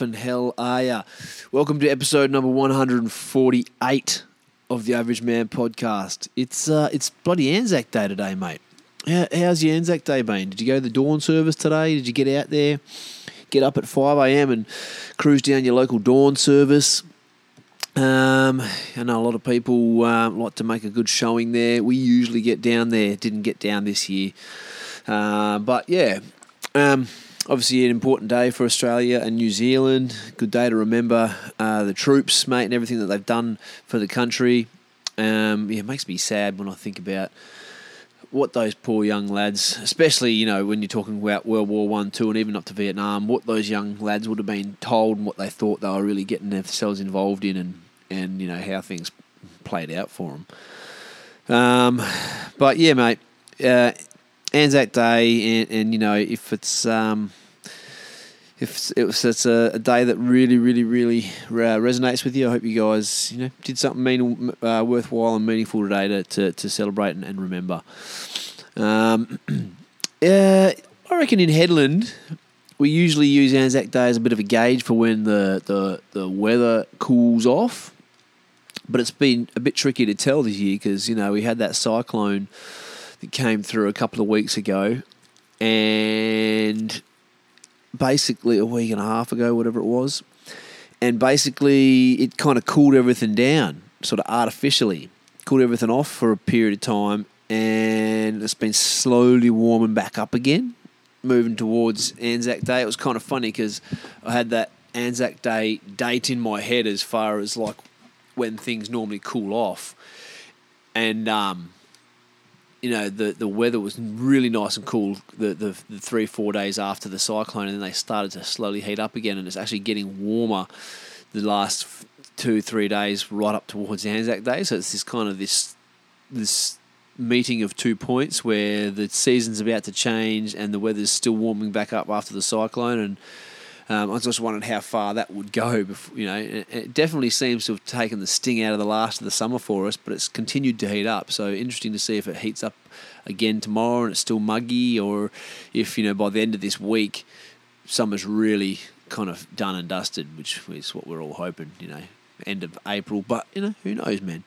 Stuffing hell are ya? Welcome to episode number 148 of the Average Man podcast. It's uh, it's bloody Anzac Day today, mate. How, how's your Anzac Day been? Did you go to the dawn service today? Did you get out there, get up at 5 a.m. and cruise down your local dawn service? Um, I know a lot of people uh, like to make a good showing there. We usually get down there. Didn't get down this year. Uh, but yeah, um, obviously an important day for Australia and New Zealand. Good day to remember uh, the troops, mate, and everything that they've done for the country. Um, yeah, it makes me sad when I think about what those poor young lads, especially you know when you're talking about World War One, Two, and even up to Vietnam, what those young lads would have been told and what they thought they were really getting themselves involved in, and and you know how things played out for them. Um, but yeah, mate. Uh, Anzac Day, and, and you know if it's um, if it's, it's a, a, day that really, really, really uh, resonates with you, I hope you guys you know did something mean, uh, worthwhile and meaningful today to, to, to celebrate and, and remember. Um, uh, I reckon in Hedland, we usually use Anzac Day as a bit of a gauge for when the, the, the weather cools off. But it's been a bit tricky to tell this year because, you know, we had that cyclone that came through a couple of weeks ago, and basically a week and a half ago, whatever it was, and basically it kind of cooled everything down, sort of artificially, cooled everything off for a period of time, and it's been slowly warming back up again, moving towards Anzac Day. It was kind of funny because I had that Anzac Day date in my head as far as like when things normally cool off, and um, you know the the weather was really nice and cool the, the, the three four days after the cyclone, and then they started to slowly heat up again, and it's actually getting warmer the last two three days right up towards Anzac Day. So it's this kind of this this meeting of two points where the season's about to change and the weather's still warming back up after the cyclone and um, I was just wondering how far that would go. Before, you know, it, it, definitely seems to have taken the sting out of the last of the summer for us, but it's continued to heat up. So interesting to see if it heats up again tomorrow and it's still muggy, or if you know by the end of this week, summer's really kind of done and dusted, which is what we're all hoping. You know, end of April, but you know, who knows, man.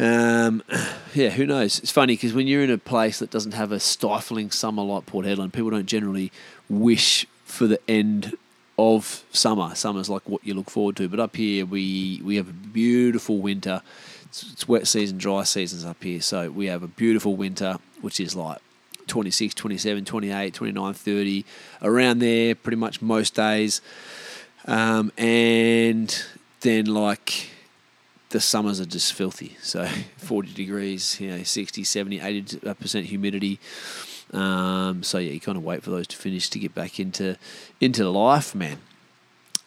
Um, yeah, who knows? It's funny because when you're in a place that doesn't have a stifling summer like Port Hedland, people don't generally wish for the end of summer. Summer's like what you look forward to, but up here we we have a beautiful winter. It's, it's wet season, dry seasons up here, so we have a beautiful winter, which is like 26, 27, 28, 29, 30, around there pretty much most days. Um, and then like the summers are just filthy. So 40 degrees, you know, 60, 70, 80% humidity. Um, so yeah, you kind of wait for those to finish to get back into into life, man.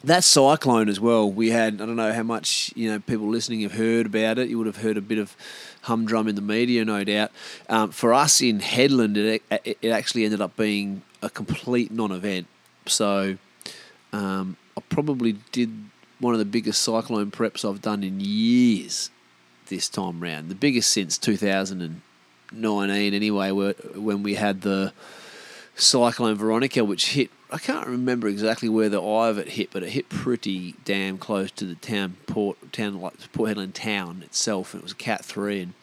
That cyclone as well. We had I don't know how much you know people listening have heard about it. You would have heard a bit of humdrum in the media, no doubt. Um, for us in Hedland, it, it actually ended up being a complete non-event. So um, I probably did one of the biggest cyclone preps I've done in years this time round. The biggest since 2000 and 19 anyway, when we had the Cyclone Veronica, which hit, I can't remember exactly where the eye of it hit, but it hit pretty damn close to the town, port, town like Port Hedland town itself. And it was a Cat 3 and,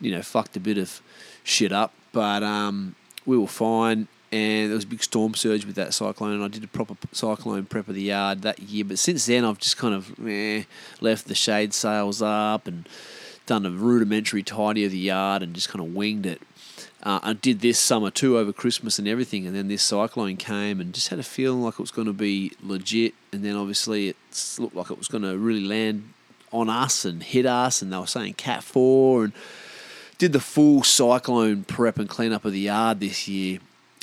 you know, fucked a bit of shit up. But um, we were fine. And there was a big storm surge with that cyclone, and I did a proper cyclone prep of the yard that year. But since then, I've just kind of eh, left the shade sails up and done a rudimentary tidy of the yard and just kind of winged it. Uh, I did this summer too over Christmas and everything, and then this cyclone came and just had a feeling like it was going to be legit. And then obviously it looked like it was going to really land on us and hit us, and they were saying Cat 4 and did the full cyclone prep and cleanup of the yard this year.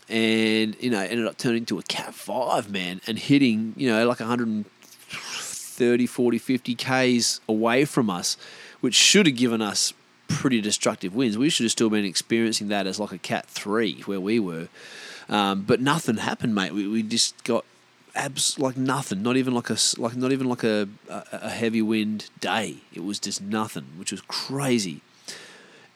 And, you know, ended up turning into a Cat 5, man, and hitting, you know, like 130, 40, 50 Ks away from us which should have given us pretty destructive wins. We should have still been experiencing that as like a Cat 3 where we were. Um, but nothing happened, mate. We, we just got abs like nothing. Not even like a like not even like a, a, a heavy wind day. It was just nothing, which was crazy.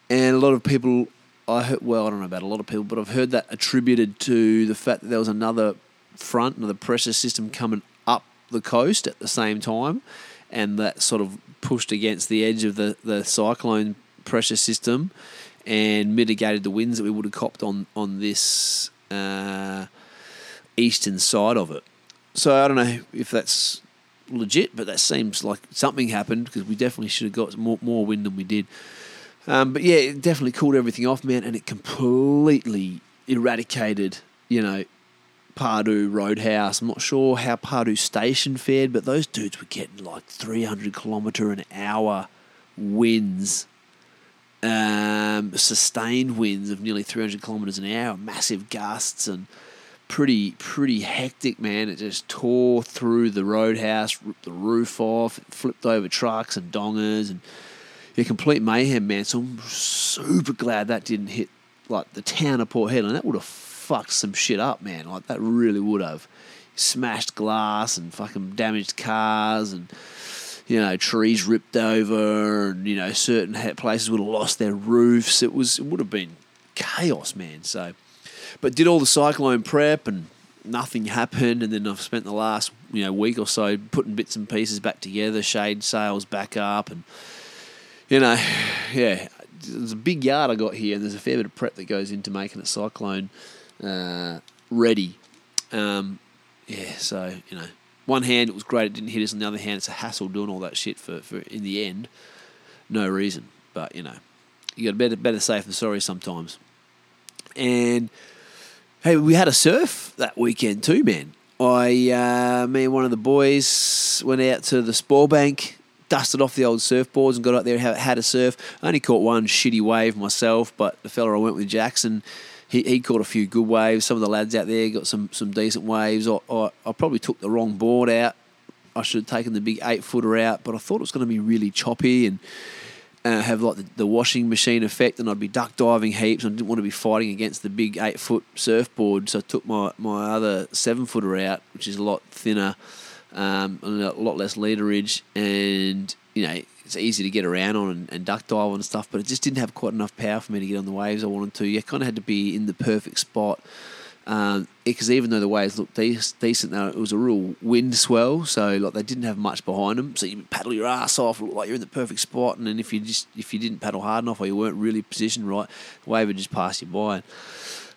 And a lot of people, I heard. Well, I don't know about a lot of people, but I've heard that attributed to the fact that there was another front another pressure system coming up the coast at the same time, and that sort of pushed against the edge of the, the cyclone pressure system and mitigated the winds that we would have copped on on this uh, eastern side of it. So I don't know if that's legit, but that seems like something happened because we definitely should have got more, more wind than we did. Um, but yeah, it definitely cooled everything off, man, and it completely eradicated, you know, Pardoo Roadhouse. I'm not sure how Pardoo Station fared, but those dudes were getting like 300 kilometre an hour winds, um, sustained winds of nearly 300 kilometres an hour, massive gusts, and pretty pretty hectic, man. It just tore through the roadhouse, ripped the roof off, flipped over trucks and dongas, and yeah, complete mayhem, man. So I'm super glad that didn't hit like the town of Port Hedland. That would have fucked some shit up, man. Like that really would have smashed glass and fucking damaged cars and you know trees ripped over and you know certain places would have lost their roofs. It was it would have been chaos, man. So, but did all the cyclone prep and nothing happened. And then I've spent the last you know week or so putting bits and pieces back together, shade sails back up, and you know, yeah, there's a big yard I got here, and there's a fair bit of prep that goes into making a cyclone uh, ready. Um, yeah, so you know, one hand it was great; it didn't hit us. On the other hand, it's a hassle doing all that shit for, for in the end, no reason. But you know, you got better better safe than sorry sometimes. And hey, we had a surf that weekend too, man. I, uh, me and one of the boys went out to the Spoil Bank dusted off the old surfboards and got out there and had a surf. I only caught one shitty wave myself, but the fella I went with, Jackson, he, he caught a few good waves. Some of the lads out there got some, some decent waves. I, I, I probably took the wrong board out. I should have taken the big eight footer out, but I thought it was going to be really choppy and uh, have like the, the, washing machine effect, and I'd be duck diving heaps. And I didn't want to be fighting against the big eight foot surfboard, so I took my, my other seven footer out, which is a lot thinner um, a lot less litreage, and you know it's easy to get around on and, and duck dive and stuff. But it just didn't have quite enough power for me to get on the waves I wanted to. You kind of had to be in the perfect spot. Because um, even though the waves looked de- decent, though it was a real wind swell, so like they didn't have much behind them. So you paddle your ass off, look like you're in the perfect spot, and then if you just if you didn't paddle hard enough or you weren't really positioned right, the wave would just pass you by.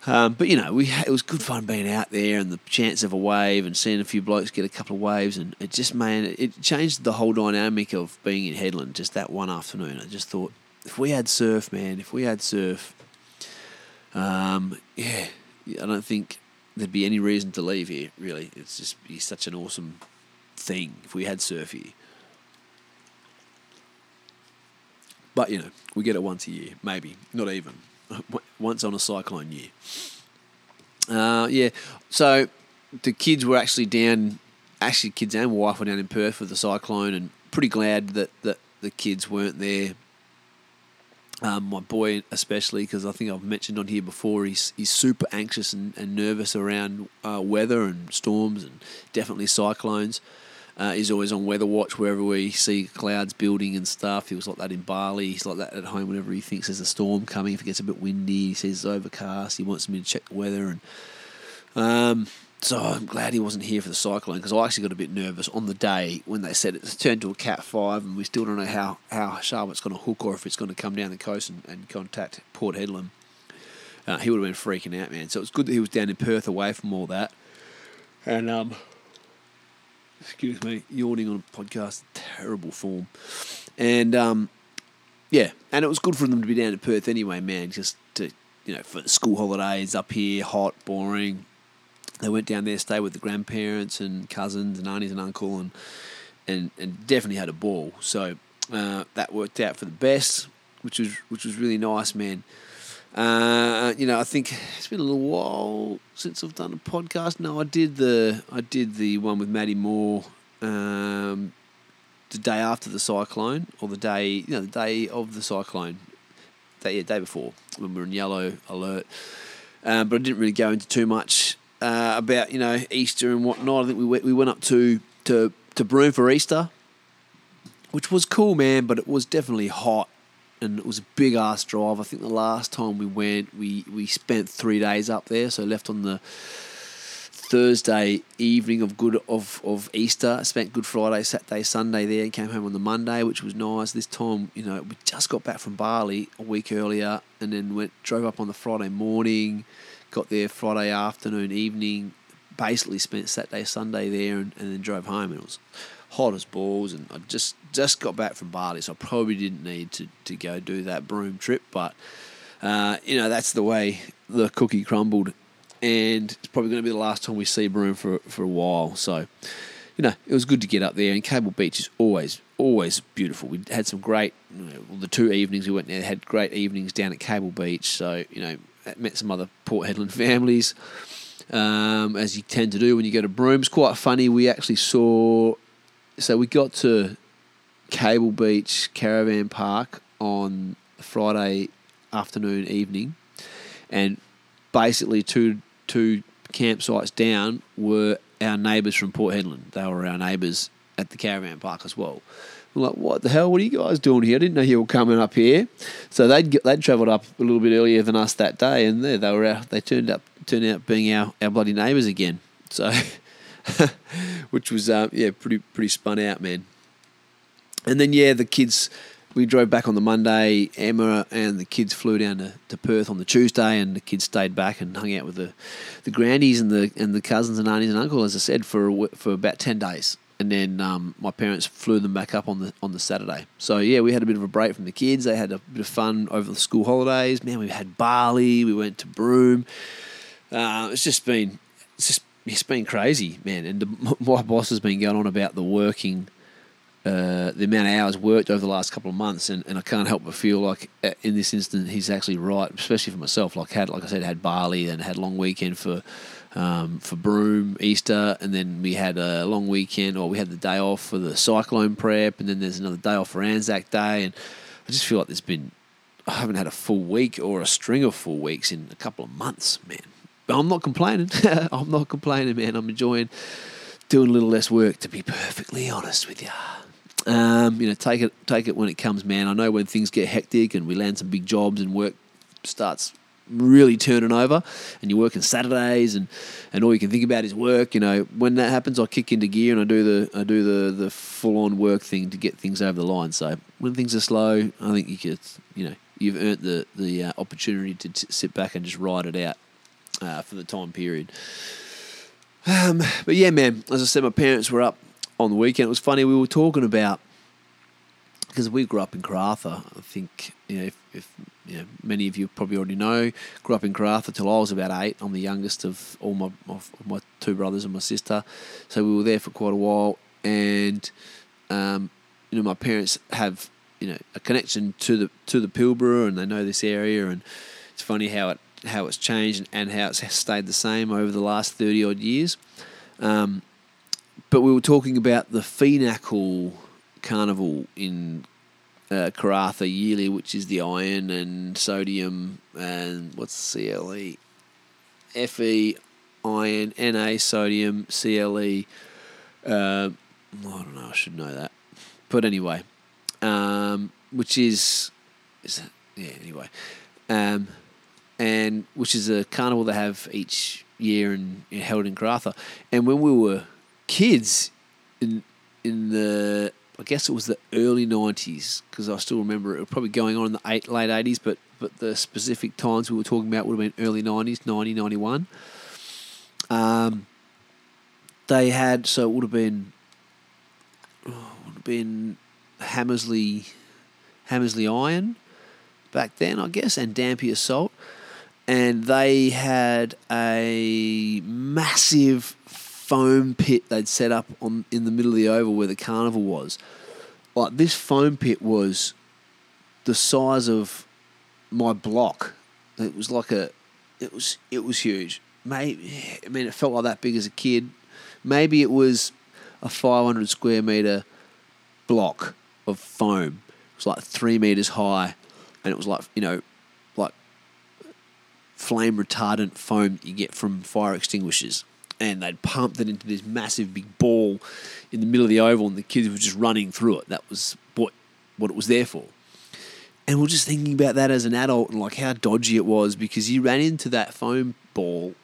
Um, but you know, we it was good fun being out there and the chance of a wave and seeing a few blokes get a couple of waves, and it just man, it changed the whole dynamic of being in Hedland Just that one afternoon, I just thought if we had surf, man, if we had surf, um, yeah, I don't think there'd be any reason to leave here. Really, it's just be such an awesome thing if we had surf here. But you know, we get it once a year, maybe not even once on a cyclone year. Uh, yeah, so the kids were actually down, actually kids and wife were down in Perth with the cyclone, and pretty glad that, that the kids weren't there. Um, my boy, especially, because I think I've mentioned on here before, he's he's super anxious and, and nervous around uh, weather and storms and definitely cyclones. Uh, he's always on weather watch wherever we see clouds building and stuff. He was like that in Bali. He's like that at home whenever he thinks there's a storm coming. If it gets a bit windy, he sees it's overcast. He wants me to check the weather. And um, so I'm glad he wasn't here for the cyclone because I actually got a bit nervous on the day when they said it's turned to a Cat 5 and we still don't know how, how sharp it's going to hook or if it's going to come down the coast and, and contact Port Hedland. Uh, he would have been freaking out, man. So it's good that he was down in Perth away from all that. And um, excuse me, yawning on a podcast, terrible form. And um, yeah, and it was good for them to be down in Perth anyway, man. Just to you know, for school holidays up here, hot, boring. They went down there, stayed with the grandparents and cousins and aunties and uncle, and and and definitely had a ball. So uh, that worked out for the best, which was which was really nice, man. Uh, you know, I think it's been a little while since I've done a podcast. No, I did the I did the one with Maddie Moore um, the day after the cyclone, or the day you know the day of the cyclone, day yeah, day before when we were in yellow alert. Um, but I didn't really go into too much uh, about you know Easter and whatnot. I think we went, we went up to to to Broome for Easter, which was cool, man. But it was definitely hot and it was a big ass drive. I think the last time we went, we we spent three days up there, so left on the Thursday evening of good of, of Easter. Spent Good Friday, Saturday, Sunday there, and came home on the Monday, which was nice. This time, you know, we just got back from Bali a week earlier, and then went drove up on the Friday morning, got there Friday afternoon, evening. Basically, spent Saturday, Sunday there, and, and then drove home. And it was hot as balls, and I just just got back from Bali, so I probably didn't need to, to go do that Broome trip, but. Uh, you know that's the way the cookie crumbled and it's probably going to be the last time we see Broome for for a while. So, you know, it was good to get up there. And Cable Beach is always always beautiful. We had some great, you know, the two evenings we went there had great evenings down at Cable Beach. So, you know, met some other Port Hedland families, um, as you tend to do when you go to Broome. It's quite funny. We actually saw, so we got to Cable Beach Caravan Park on Friday afternoon, evening, and basically two two campsites down were our neighbours from Port Hedland. They were our neighbours at the caravan park as well. I'm like, what the hell? What are you guys doing here? I didn't know you were coming up here. So they'd they'd travelled up a little bit earlier than us that day, and there they were. Out, they turned up turned out being our, our bloody neighbours again. So, which was uh, yeah pretty pretty spun out, man. And then yeah, the kids we drove back on the Monday. Emma and the kids flew down to, to Perth on the Tuesday, and the kids stayed back and hung out with the, the grandies and the and the cousins and aunties and uncle, as I said, for for about ten days. And then um, my parents flew them back up on the on the Saturday. So yeah, we had a bit of a break from the kids. They had a bit of fun over the school holidays. Man, we had Bali. We went to Broome. Uh, it's just been it's just it's been crazy, man. And the, my boss has been going on about the working uh, the amount of hours worked over the last couple of months, and, and I can't help but feel like uh, in this instance he's actually right, especially for myself. Like had like I said, had Bali and had long weekend for um, for Broome Easter, and then we had a long weekend, or we had the day off for the cyclone prep, and then there's another day off for Anzac Day, and I just feel like there's been I haven't had a full week or a string of full weeks in a couple of months, man. But I'm not complaining. I'm not complaining, man. I'm enjoying doing a little less work, to be perfectly honest with you. Um, you know, take it take it when it comes, man. I know when things get hectic and we land some big jobs and work starts really turning over and you're working Saturdays and, and all you can think about is work, you know, when that happens I kick into gear and I do the I do the, the full on work thing to get things over the line. So when things are slow, I think you could you know, you've earned the the uh, opportunity to t- sit back and just ride it out uh, for the time period. Um, but yeah, man, as I said, my parents were up on the weekend. It was funny. We were talking about because we grew up in Karratha. I think you know if, if you know, many of you probably already know, grew up in Karratha till I was about eight. I'm the youngest of all my my two brothers and my sister, so we were there for quite a while. And um, you know, my parents have you know a connection to the to the Pilbara, and they know this area. And it's funny how it how it's changed and how it's stayed the same over the last thirty odd years. Um, but we were talking about the FeNaCl Carnival in uh, Karratha yearly, which is the iron and sodium and what's CLE? Fe, iron, Na, sodium, CLE. Uh, I don't know, I should know that. But anyway, um, which is, is it? yeah, anyway. Um, and which is a carnival they have each year and held in Karratha. And when we were kids in in the I guess it was the early nineties because I still remember it was probably going on in the eight, late eighties, but but the specific times we were talking about would have been early nineties, 90, 91. Um, they had so it would have been oh, would have been Hamersley Hamersley Iron back then, I guess, and Dampier Salt, and they had a massive foam pit they'd set up on in the middle of the oval where the carnival was. Like this foam pit was the size of my block. It was like a, it was it was huge. Maybe I mean it felt like that big as a kid. Maybe it was a 500 square meter block of foam. It was like three meters high, and it was like you know, flame retardant foam you get from fire extinguishers and they'd pumped it into this massive big ball in the middle of the oval, and the kids were just running through it. That was what what it was there for. And we're just thinking about that as an adult and like how dodgy it was because you ran into that foam ball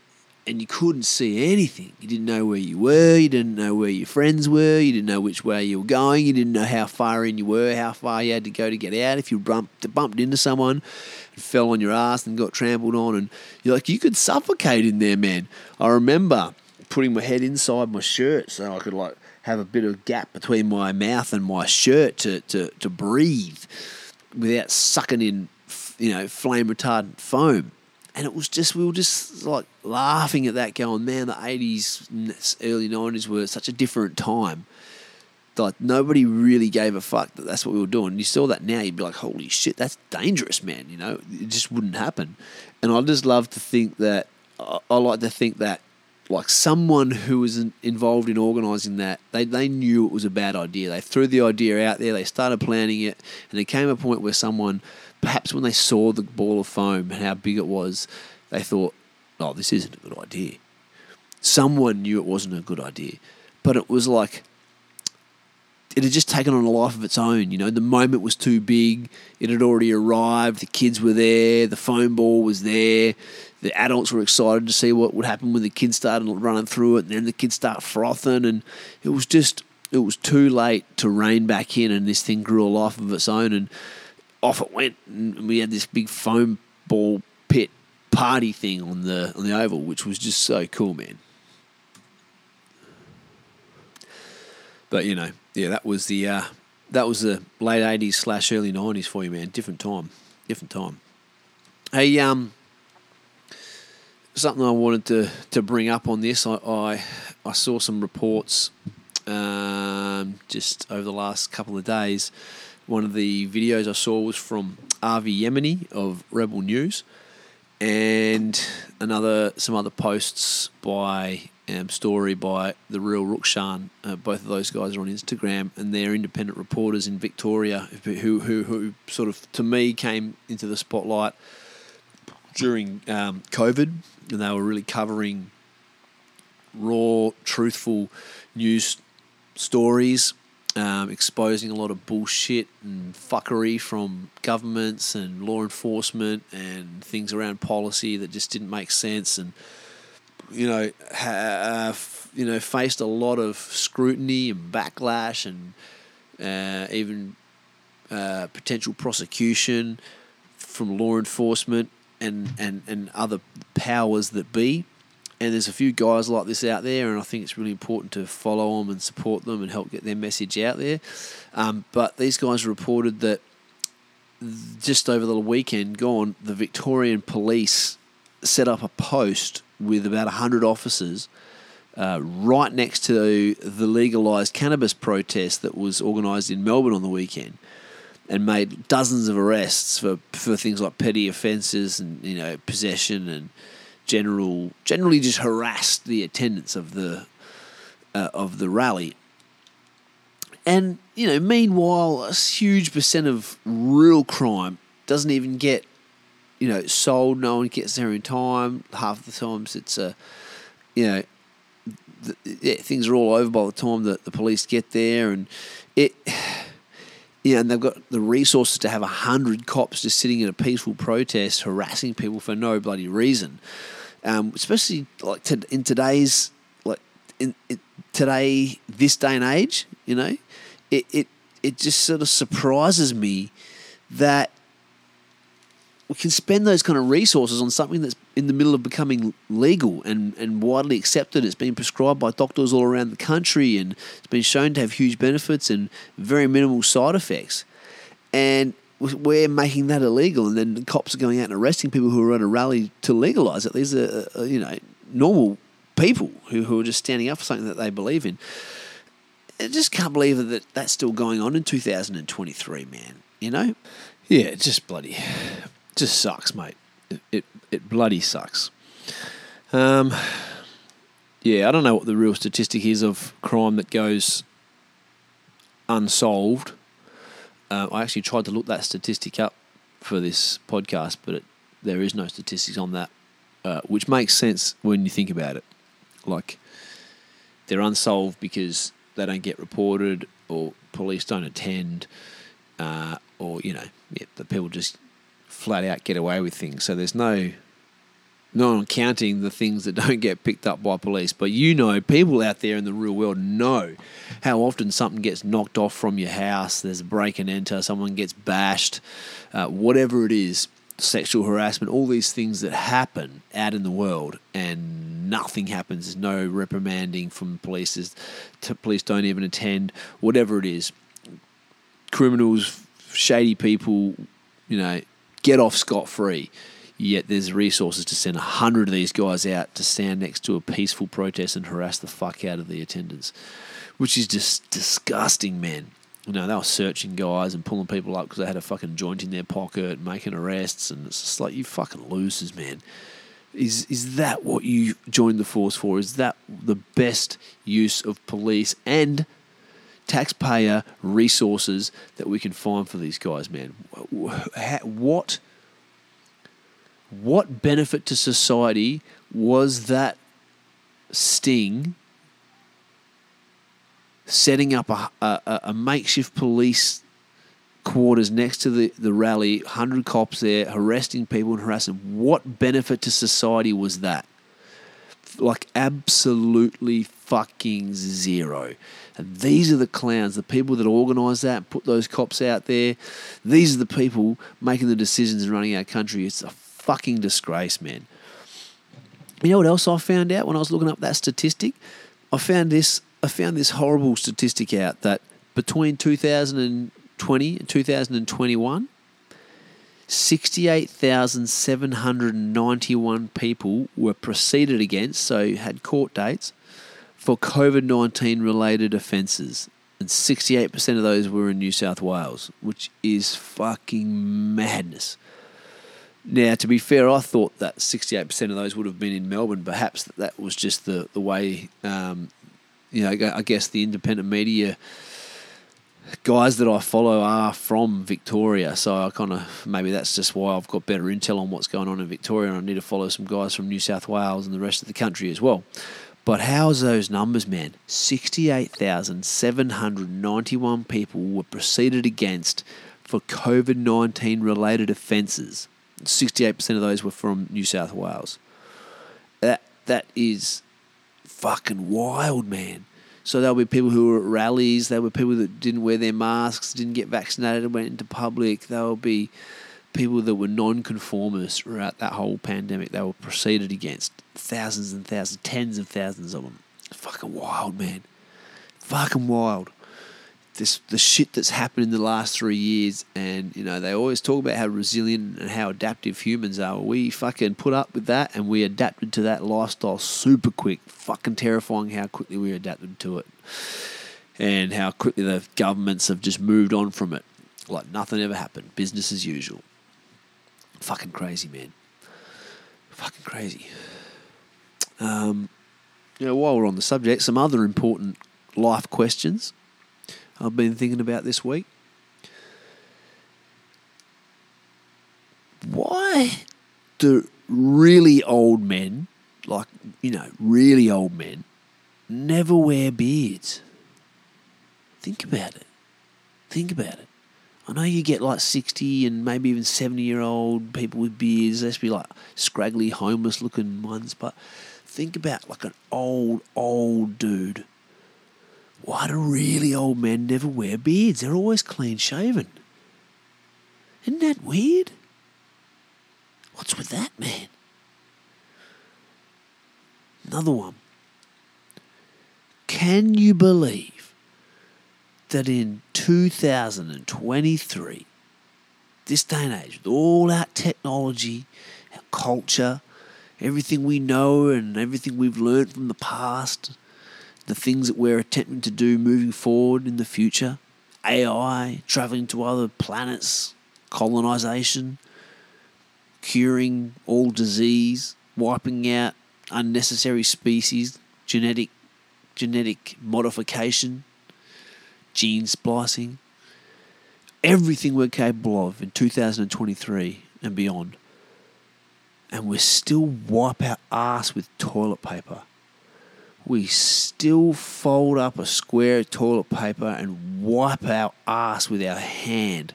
and you couldn't see anything. You didn't know where you were. You didn't know where your friends were. You didn't know which way you were going. You didn't know how far in you were, how far you had to go to get out. If you bumped bumped into someone and fell on your ass and got trampled on, and you're like, you could suffocate in there, man. I remember putting my head inside my shirt so I could like have a bit of gap between my mouth and my shirt to to, to breathe without sucking in, you know, flame retardant foam and it was just we were just like laughing at that, going, "Man, the '80s, early '90s were such a different time." Like nobody really gave a fuck that that's what we were doing. You saw that now, you'd be like, "Holy shit, that's dangerous, man!" You know, it just wouldn't happen. And I just love to think that I like to think that like someone who was involved in organising that, they, they knew it was a bad idea. They threw the idea out there, they started planning it, and there came a point where someone perhaps when they saw the ball of foam and how big it was, they thought, oh, this isn't a good idea. Someone knew it wasn't a good idea. But it was like, it had just taken on a life of its own. You know, the moment was too big. It had already arrived. The kids were there. The foam ball was there. The adults were excited to see what would happen when the kids started running through it. And then the kids start frothing. And it was just, it was too late to rein back in. And this thing grew a life of its own. And off it went, and we had this big foam ball pit party thing on the on the oval, which was just so cool, man. But you know, yeah, that was the uh, that was the late eighties slash early nineties for you, man. Different time, different time. Hey, um, something I wanted to to bring up on this. I I, I saw some reports um, just over the last couple of days one of the videos I saw was from Avi Yemini of Rebel News, and another some other posts by um, story by the real Rukshan. Uh, both of those guys are on Instagram, and they're independent reporters in Victoria who who who sort of to me came into the spotlight during um, COVID, and they were really covering raw, truthful news stories um, exposing a lot of bullshit and fuckery from governments and law enforcement and things around policy that just didn't make sense and you know have you know faced a lot of scrutiny and backlash and uh, even uh, potential prosecution from law enforcement and, and, and other powers that be and there's a few guys like this out there, and I think it's really important to follow them and support them and help get their message out there. Um, but these guys reported that just over the weekend gone, the Victorian police set up a post with about 100 officers uh, right next to the legalised cannabis protest that was organised in Melbourne on the weekend and made dozens of arrests for, for things like petty offences and you know possession and general generally just harassed the attendance of the uh, of the rally. And you know, meanwhile, a huge percent of real crime doesn't even get you know sold. No one gets there in time. Half the times, it's a you know. The, yeah, things are all over by the time that the police get there, and it, you know, and they've got the resources to have a hundred cops just sitting in a peaceful protest harassing people for no bloody reason um, especially like to, in today's like in, in, today this day and age. You know, it it it just sort of surprises me that we can spend those kind of resources on something that's in the middle of becoming legal and, and widely accepted. It's been prescribed by doctors all around the country and it's been shown to have huge benefits and very minimal side effects. And we're making that illegal, and then the cops are going out and arresting people who are at a rally to legalise it. These are, uh, you know, normal people who, who are just standing up for something that they believe in. I just can't believe that that's still going on in 2023, man. You know? Yeah, just bloody, just sucks, mate. It, it, it bloody sucks. Um, yeah, I don't know what the real statistic is of crime that goes unsolved uh, I actually tried to look that statistic up for this podcast, but it, there is no statistics on that, uh, which makes sense when you think about it. Like, they're unsolved because they don't get reported, or police don't attend, uh, or, you know, yeah, the people just flat out get away with things. So there's no not counting the things that don't get picked up by police. But you know, people out there in the real world know how often something gets knocked off from your house. There's a break and enter, someone gets bashed, uh, whatever it is, sexual harassment, all these things that happen out in the world, and nothing happens. There's no reprimanding from police. Police don't even attend. Whatever it is, criminals, shady people, you know, get off scot free yet there's resources to send a hundred of these guys out to stand next to a peaceful protest and harass the fuck out of the attendants, which is just disgusting, man. You know, they were searching guys and pulling people up because they had a fucking joint in their pocket, making arrests, and it's just like you fucking losers, man. Is is that what you joined the force for? Is that the best use of police and taxpayer resources that we can find for these guys, man? What what benefit to society was that sting setting up a, a, a, makeshift police quarters next to the, the rally, 100 cops there, arresting people and harassing. What benefit to society was that? Like, absolutely fucking zero. And these are the clowns, the people that organise that, put those cops out there. These are the people making the decisions and running our country. It's a fucking disgrace, man. You know what else I found out when I was looking up that statistic? I found this. I found this horrible statistic out that between 2020 and 2021, 68,791 people were proceeded against, so had court dates, for COVID 19 related offences. And 68% of those were in New South Wales, which is fucking madness. Now, to be fair, I thought that 68% of those would have been in Melbourne. Perhaps that was just the, the way, um, you know, I guess the independent media guys that I follow are from Victoria. So I kind of, maybe that's just why I've got better intel on what's going on in Victoria and I need to follow some guys from New South Wales and the rest of the country as well. But how's those numbers, man? 68,791 people were proceeded against for COVID 19 related offences. 68% of those were from New South Wales. That that is fucking wild, man. So there'll be people who were at rallies. There were people that didn't wear their masks, didn't get vaccinated, went into public. There will be people that were non-conformists throughout that whole pandemic. They were proceeded against thousands and thousands, tens of thousands of them. Fucking wild, man. Fucking wild this the shit that's happened in the last three years, and you know they always talk about how resilient and how adaptive humans are. We fucking put up with that, and we adapted to that lifestyle super quick. Fucking terrifying how quickly we adapted to it, and how quickly the governments have just moved on from it, like nothing ever happened, business as usual. Fucking crazy, man. Fucking crazy. Um, you know, while we're on the subject, some other important life questions I've been thinking about this week. Why do really old men, like, you know, really old men, never wear beards? Think about it. Think about it. I know you get like 60 and maybe even 70 year old people with beards. There's be like scraggly, homeless looking ones. But think about like an old, old dude why do really old men never wear beards? They're always clean shaven. Isn't that weird? What's with that, man? Another one. Can you believe that in 2023, this day and age, with all our technology, our culture, everything we know and everything we've learned from the past, the things that we're attempting to do moving forward in the future AI, traveling to other planets, colonization, curing all disease, wiping out unnecessary species, genetic genetic modification, gene splicing, everything we're capable of in 2023 and beyond. And we still wipe our ass with toilet paper we still fold up a square of toilet paper and wipe our ass with our hand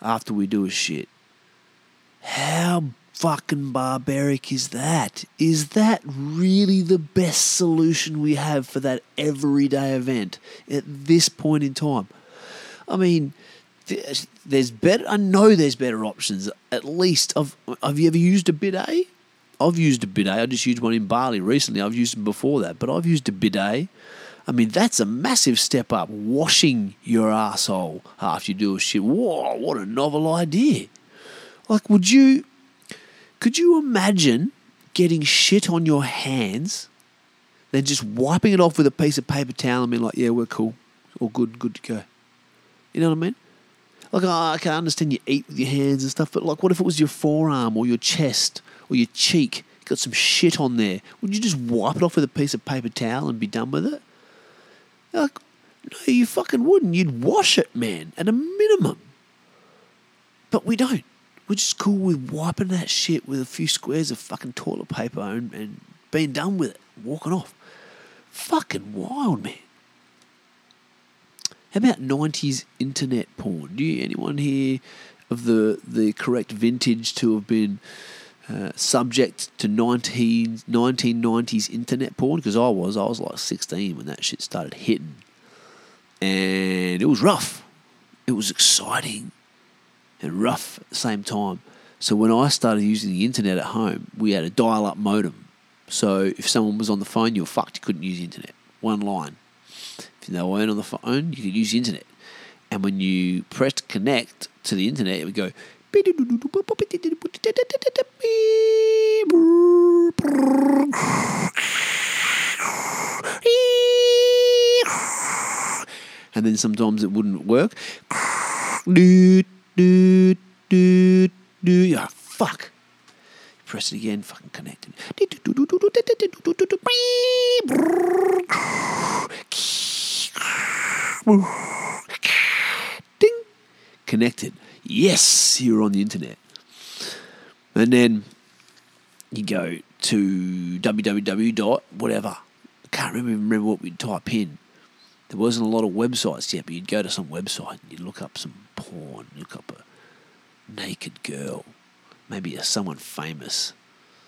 after we do a shit. How fucking barbaric is that? Is that really the best solution we have for that everyday event at this point in time? I mean, Uh, there's better. I know there's better options. At least, have have you ever used a bidet? I've used a bidet. I just used one in Bali recently. I've used them before that, but I've used a bidet. I mean, that's a massive step up. Washing your asshole after you do a shit. Whoa, what a novel idea! Like, would you? Could you imagine getting shit on your hands, then just wiping it off with a piece of paper towel and being like, "Yeah, we're cool, all good, good to go." You know what I mean? Like, oh, I can understand you eat with your hands and stuff, but like, what if it was your forearm or your chest or your cheek? Got some shit on there. Would you just wipe it off with a piece of paper towel and be done with it? Like, no, you fucking wouldn't. You'd wash it, man, at a minimum. But we don't. We're just cool with wiping that shit with a few squares of fucking toilet paper and, and being done with it, walking off. Fucking wild, man. How about 90s internet porn? Do you, anyone here of the, the correct vintage to have been uh, subject to 19, 1990s internet porn? Because I was. I was like 16 when that shit started hitting. And it was rough. It was exciting and rough at the same time. So when I started using the internet at home, we had a dial up modem. So if someone was on the phone, you were fucked. You couldn't use the internet. One line. If they weren't on the phone, you could use the internet. And when you pressed connect to the internet, it would go. And then sometimes it wouldn't work. Doot, doot, doot, doot. Yeah, fuck. Press it again, fucking connected. Ding. Connected. Yes, you're on the internet. And then you go to www dot whatever. I can't remember, remember what we'd type in. There wasn't a lot of websites yet, but you'd go to some website and you'd look up some porn, look up a naked girl, maybe someone famous,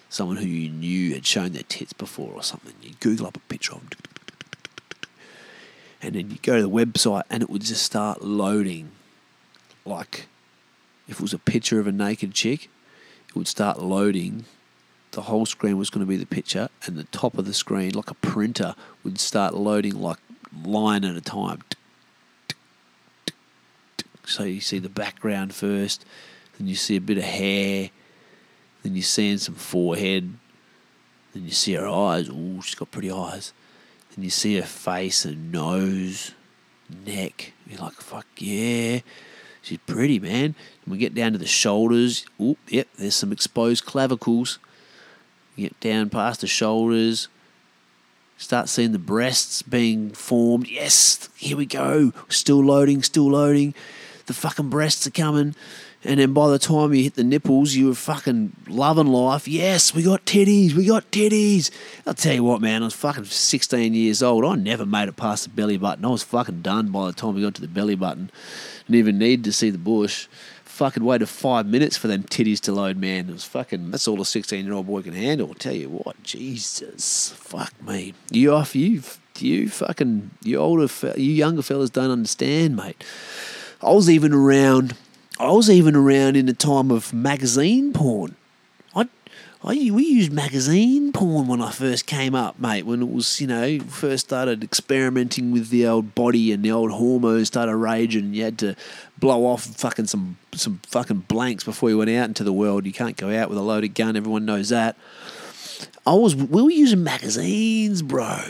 someone who you knew had shown their tits before or something. You'd Google up a picture of them and then you go to the website and it would just start loading. Like if it was a picture of a naked chick it would start loading. The whole screen was going to be the picture and the top of the screen like a printer would start loading like line at a time. So you see the background first then you see a bit of hair then you're seeing some forehead then you see her eyes. Oh she's got pretty eyes and you see her face and nose, neck. You're like, fuck yeah. She's pretty, man. And we get down to the shoulders. Oop, yep, there's some exposed clavicles. You get down past the shoulders. Start seeing the breasts being formed. Yes, here we go. Still loading, still loading. The fucking breasts are coming. And then by the time you hit the nipples, you were fucking loving life. Yes, we got titties, we got titties. I'll tell you what, man, I was fucking 16 years old. I never made it past the belly button. I was fucking done by the time we got to the belly button. Didn't even need to see the bush. Fucking waited five minutes for them titties to load, man. It was fucking, that's all a 16 year old boy can handle. I'll tell you what, Jesus, fuck me. You off, you, you fucking, you older, you younger fellas don't understand, mate. I was even around I was even around in the time of magazine porn. I, I we used magazine porn when I first came up, mate. When it was you know first started experimenting with the old body and the old hormones started raging. You had to blow off fucking some some fucking blanks before you went out into the world. You can't go out with a loaded gun. Everyone knows that. I was we were using magazines, bro,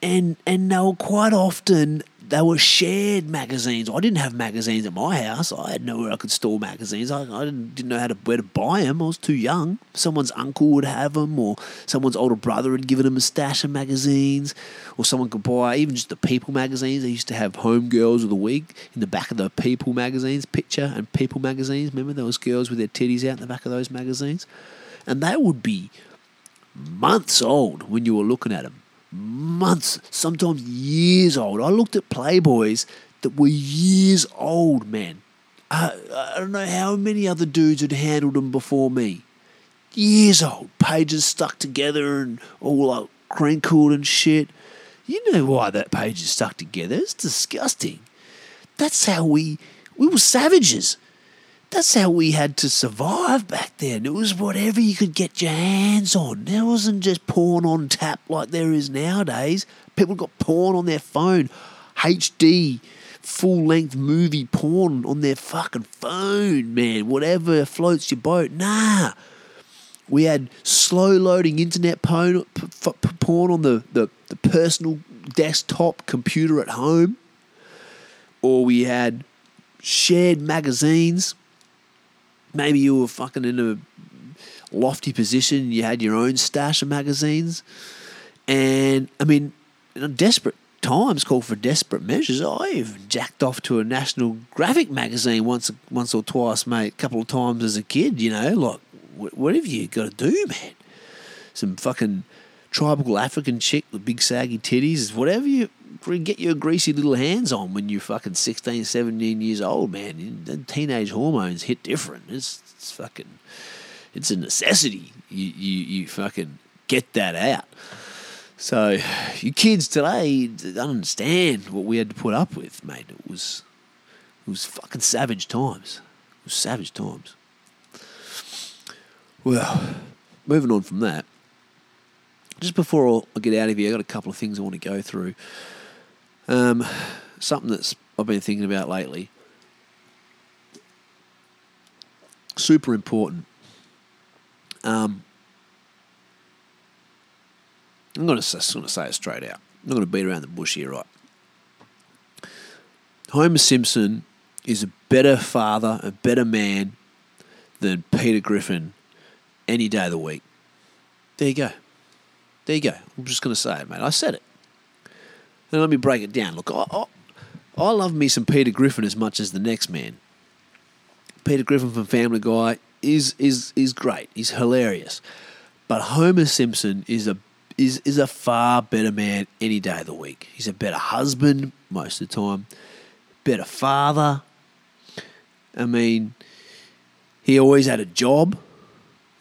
and and they were quite often they were shared magazines. I didn't have magazines at my house. I had nowhere I could store magazines. I, I didn't, didn't know how to where to buy them. I was too young. Someone's uncle would have them, or someone's older brother had given them a stash of magazines, or someone could buy even just the People magazines. They used to have Home Girls of the Week in the back of the People magazines, Picture and People magazines. Remember those girls with their titties out in the back of those magazines, and they would be months old when you were looking at them months, sometimes years old. I looked at Playboys that were years old, man. I, I don't know how many other dudes had handled them before me. years old, pages stuck together and all like crinkled and shit. You know why that page is stuck together? It's disgusting. That's how we we were savages. That's how we had to survive back then. It was whatever you could get your hands on. There wasn't just porn on tap like there is nowadays. People got porn on their phone, HD, full length movie porn on their fucking phone, man. Whatever floats your boat. Nah. We had slow loading internet porn, porn on the, the, the personal desktop computer at home. Or we had shared magazines maybe you were fucking in a lofty position, you had your own stash of magazines. And I mean, desperate times call for desperate measures. Oh, I've jacked off to a National Graphic magazine once, once or twice, mate. A couple of times as a kid, you know. Like, whatever you got to do, man. Some fucking tribal African chick with big saggy titties, whatever you get your greasy little hands on when you're fucking 16, 17 years old, man. The teenage hormones hit different. It's, it's fucking, it's a necessity. You, you, you fucking get that out. So, you kids today don't understand what we had to put up with, mate. It was, it was fucking savage times. It was savage times. Well, moving on from that, just before I get out of here, I got a couple of things I want to go through. Um, something that's I've been thinking about lately. Super important. Um, I'm going to say it straight out. I'm not going to beat around the bush here, right? Homer Simpson is a better father, a better man than Peter Griffin any day of the week. There you go. There you go. I'm just going to say it, mate. I said it. And let me break it down. Look, I, I, I love me some Peter Griffin as much as the next man. Peter Griffin from Family Guy is is is great. He's hilarious. But Homer Simpson is a is is a far better man any day of the week. He's a better husband most of the time, better father. I mean, he always had a job.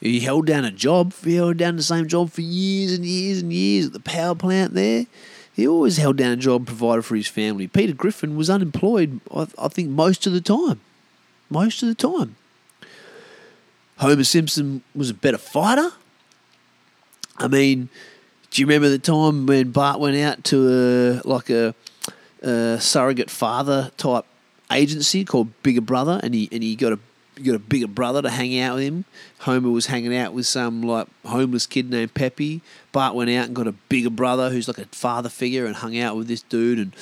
He held down a job. He held down the same job for years and years and years at the power plant there. He always held down a job provided for his family. Peter Griffin was unemployed, I, I think, most of the time. Most of the time. Homer Simpson was a better fighter. I mean, do you remember the time when Bart went out to a like a, a surrogate father type agency called Bigger Brother, and he and he got a you got a bigger brother to hang out with him. Homer was hanging out with some like homeless kid named Pepi. Bart went out and got a bigger brother who's like a father figure and hung out with this dude and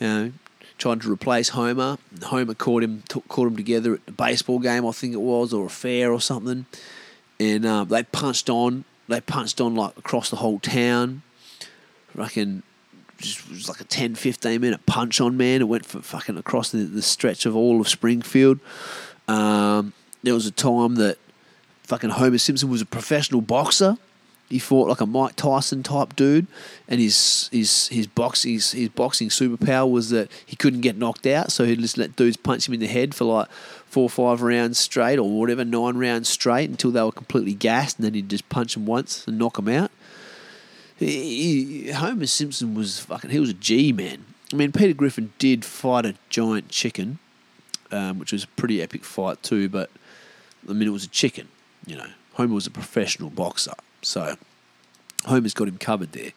you know tried to replace Homer. Homer caught him took, caught him together at the baseball game I think it was or a fair or something, and uh, they punched on. They punched on like across the whole town. I reckon just was like a 10, 15 minute punch on man. It went for fucking across the, the stretch of all of Springfield. Um, there was a time that fucking Homer Simpson was a professional boxer. He fought like a Mike Tyson type dude, and his his his box his, his boxing superpower was that he couldn't get knocked out, so he'd just let dudes punch him in the head for like four or five rounds straight, or whatever nine rounds straight until they were completely gassed, and then he'd just punch them once and knock them out. He, he, Homer Simpson was fucking he was a G man. I mean, Peter Griffin did fight a giant chicken um, which was a pretty epic fight too. But I mean, it was a chicken. You know, Homer was a professional boxer, so Homer's got him covered there.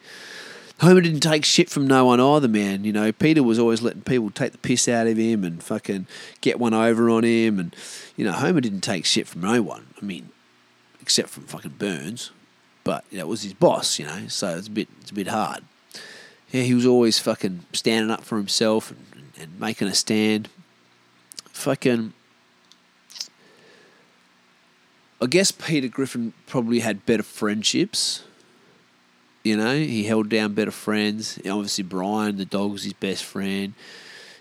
Homer didn't take shit from no one either, man. You know, Peter was always letting people take the piss out of him and fucking get one over on him. And, you know, Homer didn't take shit from no one. I mean, except from fucking Burns. But that was his boss, you know, so it's a bit, it's a bit hard. Yeah, he was always fucking standing up for himself and, and making a stand fucking. I guess Peter Griffin probably had better friendships. You know, he held down better friends. Obviously, Brian, the dog, was his best friend.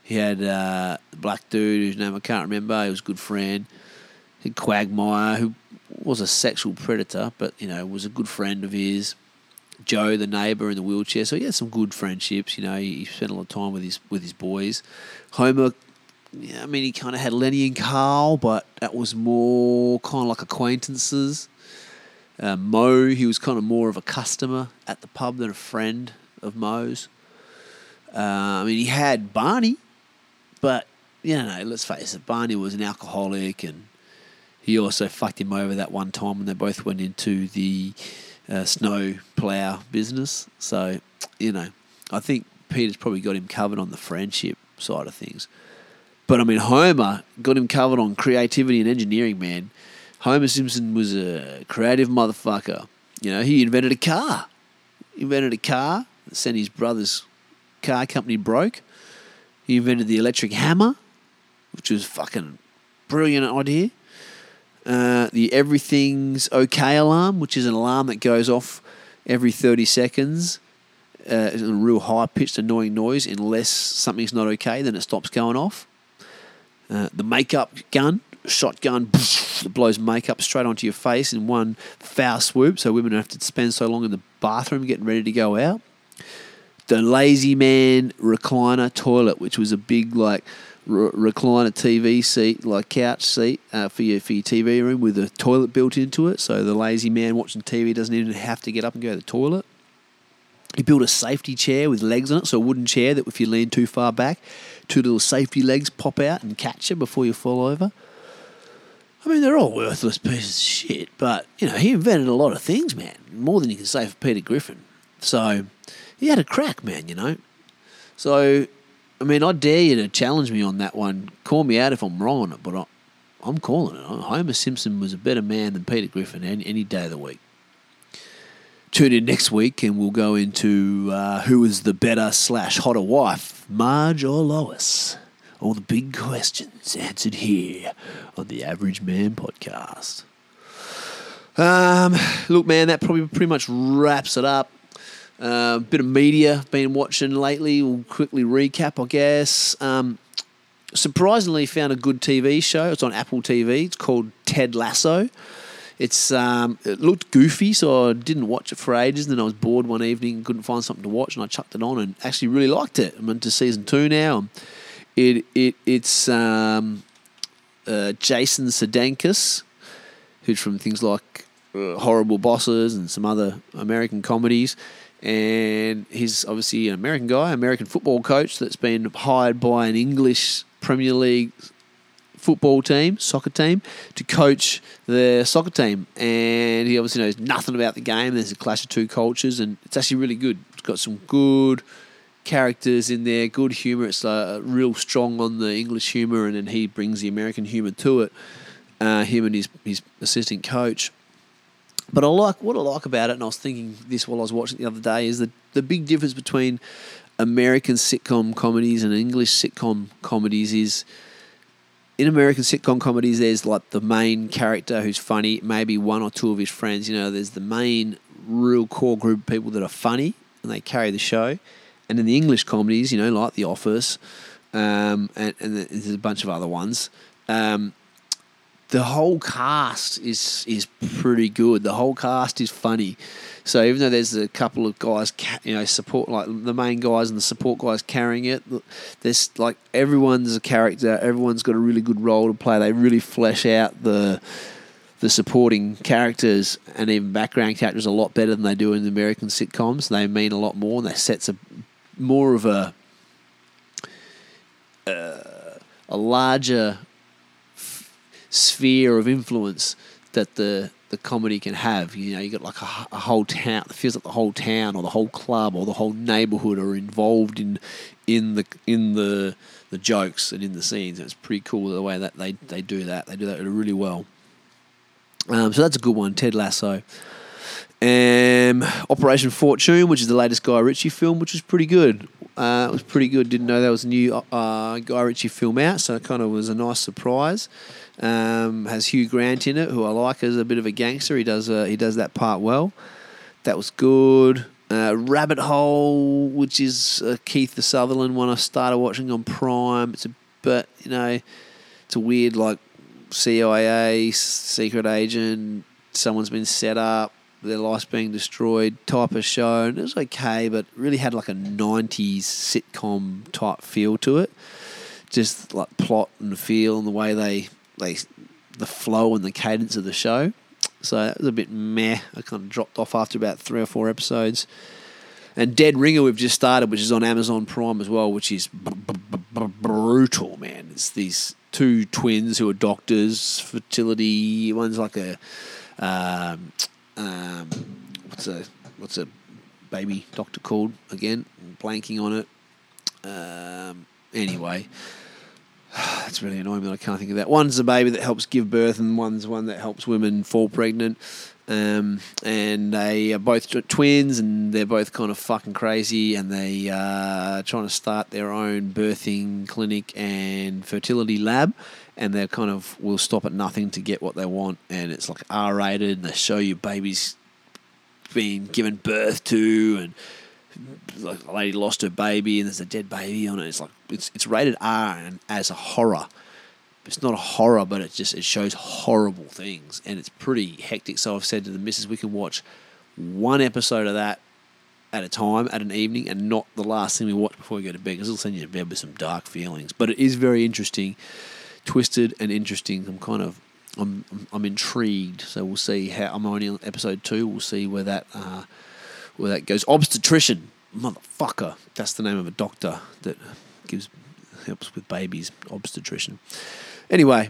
He had uh, the black dude whose name I can't remember. He was a good friend. And Quagmire, who was a sexual predator, but you know was a good friend of his. Joe, the neighbour in the wheelchair, so he had some good friendships. You know, he spent a lot of time with his with his boys. Homer yeah, I mean, he kind of had Lenny and Carl, but that was more kind of like acquaintances. Uh, Moe, he was kind of more of a customer at the pub than a friend of Moe's. Uh, I mean, he had Barney, but you know, let's face it, Barney was an alcoholic, and he also fucked him over that one time when they both went into the uh, snow plough business. So, you know, I think Peter's probably got him covered on the friendship side of things. But I mean, Homer got him covered on creativity and engineering, man. Homer Simpson was a creative motherfucker. You know, he invented a car. He invented a car sent his brother's car company broke. He invented the electric hammer, which was fucking brilliant idea. Uh, the everything's okay alarm, which is an alarm that goes off every 30 seconds. Uh, it's a real high pitched, annoying noise. Unless something's not okay, then it stops going off. Uh, the makeup gun, shotgun, blows makeup straight onto your face in one foul swoop, so women don't have to spend so long in the bathroom getting ready to go out. The lazy man recliner toilet, which was a big like re- recliner TV seat, like couch seat uh, for your for your TV room with a toilet built into it, so the lazy man watching TV doesn't even have to get up and go to the toilet. He built a safety chair with legs on it, so a wooden chair that if you lean too far back, two little safety legs pop out and catch you before you fall over. I mean, they're all worthless pieces of shit, but you know, he invented a lot of things, man. More than you can say for Peter Griffin. So he had a crack, man. You know. So, I mean, I dare you to challenge me on that one. Call me out if I'm wrong on it, but I, I'm calling it. Homer Simpson was a better man than Peter Griffin any, any day of the week. Tune in next week and we'll go into uh, who is the better slash hotter wife, Marge or Lois. All the big questions answered here on the Average Man podcast. Um, look, man, that probably pretty much wraps it up. A uh, bit of media been watching lately. We'll quickly recap, I guess. Um, surprisingly, found a good TV show. It's on Apple TV. It's called Ted Lasso. It's um, it looked goofy, so I didn't watch it for ages. And then I was bored one evening, couldn't find something to watch, and I chucked it on and actually really liked it. I'm into season two now. It it it's um, uh, Jason Sudeikis, who's from things like uh, Horrible Bosses and some other American comedies. And he's obviously an American guy, American football coach that's been hired by an English Premier League football team, soccer team, to coach the soccer team. And he obviously knows nothing about the game. There's a clash of two cultures, and it's actually really good. It's got some good characters in there, good humour. It's uh, real strong on the English humour, and then he brings the American humour to it. Uh, him and his his assistant coach. But I like what I like about it, and I was thinking this while I was watching the other day, is the the big difference between American sitcom comedies and English sitcom comedies is in American sitcom comedies, there's like the main character who's funny, maybe one or two of his friends. You know, there's the main real core group of people that are funny and they carry the show. And in the English comedies, you know, like The Office, um, and, and there's a bunch of other ones. Um, the whole cast is is pretty good. The whole cast is funny. So even though there's a couple of guys, you know, support like the main guys and the support guys carrying it, there's like everyone's a character. Everyone's got a really good role to play. They really flesh out the the supporting characters and even background characters a lot better than they do in the American sitcoms. They mean a lot more, and they sets a more of a uh, a larger sphere of influence that the the comedy can have. You know, you got like a, a, whole town. It feels like the whole town or the whole club or the whole neighborhood are involved in in the in the the jokes and in the scenes. it's pretty cool the way that they they do that. They do that really well. Um, so that's a good one, Ted Lasso. Um, Operation Fortune, which is the latest Guy Ritchie film, which was pretty good. Uh, it was pretty good. Didn't know there was a new uh, Guy Ritchie film out, so it kind of was a nice surprise. Um, has Hugh Grant in it, who I like as a bit of a gangster. He does uh, he does that part well. That was good. Uh, Rabbit Hole, which is a Kiefer Sutherland one I started watching on Prime. It's a but you know, it's a weird like CIA secret agent. Someone's been set up their life's being destroyed type of show. And it was okay, but really had like a 90s sitcom type feel to it. Just like plot and feel and the way they, they the flow and the cadence of the show. So that was a bit meh. I kind of dropped off after about three or four episodes. And Dead Ringer we've just started, which is on Amazon Prime as well, which is b- b- b- brutal, man. It's these two twins who are doctors, fertility. One's like a um, um, what's a what's a baby doctor called again? Blanking on it. Um, anyway, that's really annoying that I can't think of that. One's a baby that helps give birth, and one's one that helps women fall pregnant. Um, and they are both tw- twins, and they're both kind of fucking crazy, and they are trying to start their own birthing clinic and fertility lab. And they kind of will stop at nothing to get what they want, and it's like R rated, and they show you babies being given birth to, and like a lady lost her baby and there's a dead baby on it. It's like it's it's rated R and as a horror. It's not a horror, but it just it shows horrible things and it's pretty hectic. So I've said to the missus, we can watch one episode of that at a time at an evening and not the last thing we watch before we go to bed because it'll send you to bed with some dark feelings. But it is very interesting, twisted and interesting. I'm kind of I'm I'm intrigued. So we'll see how I'm only on episode two. We'll see where that. Uh, where that goes. Obstetrician, motherfucker. That's the name of a doctor that gives helps with babies. Obstetrician. Anyway,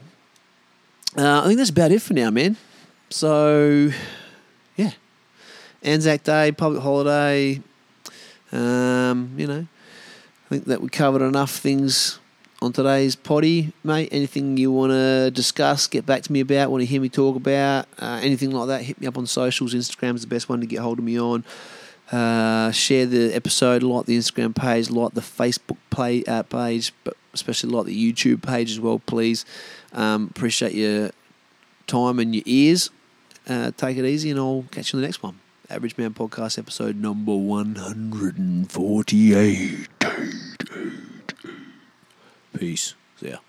uh, I think that's about it for now, man. So, yeah, Anzac Day, public holiday. Um, you know, I think that we covered enough things on today's potty, mate. Anything you want to discuss, get back to me about, want to hear me talk about, uh, anything like that, hit me up on socials. Instagram's the best one to get hold of me on. Uh, share the episode, like the Instagram page, like the Facebook play, uh, page, but especially like the YouTube page as well, please. Um, appreciate your time and your ears. Uh, take it easy, and I'll catch you on the next one. Average Man Podcast, episode number 148. Peace. Ya.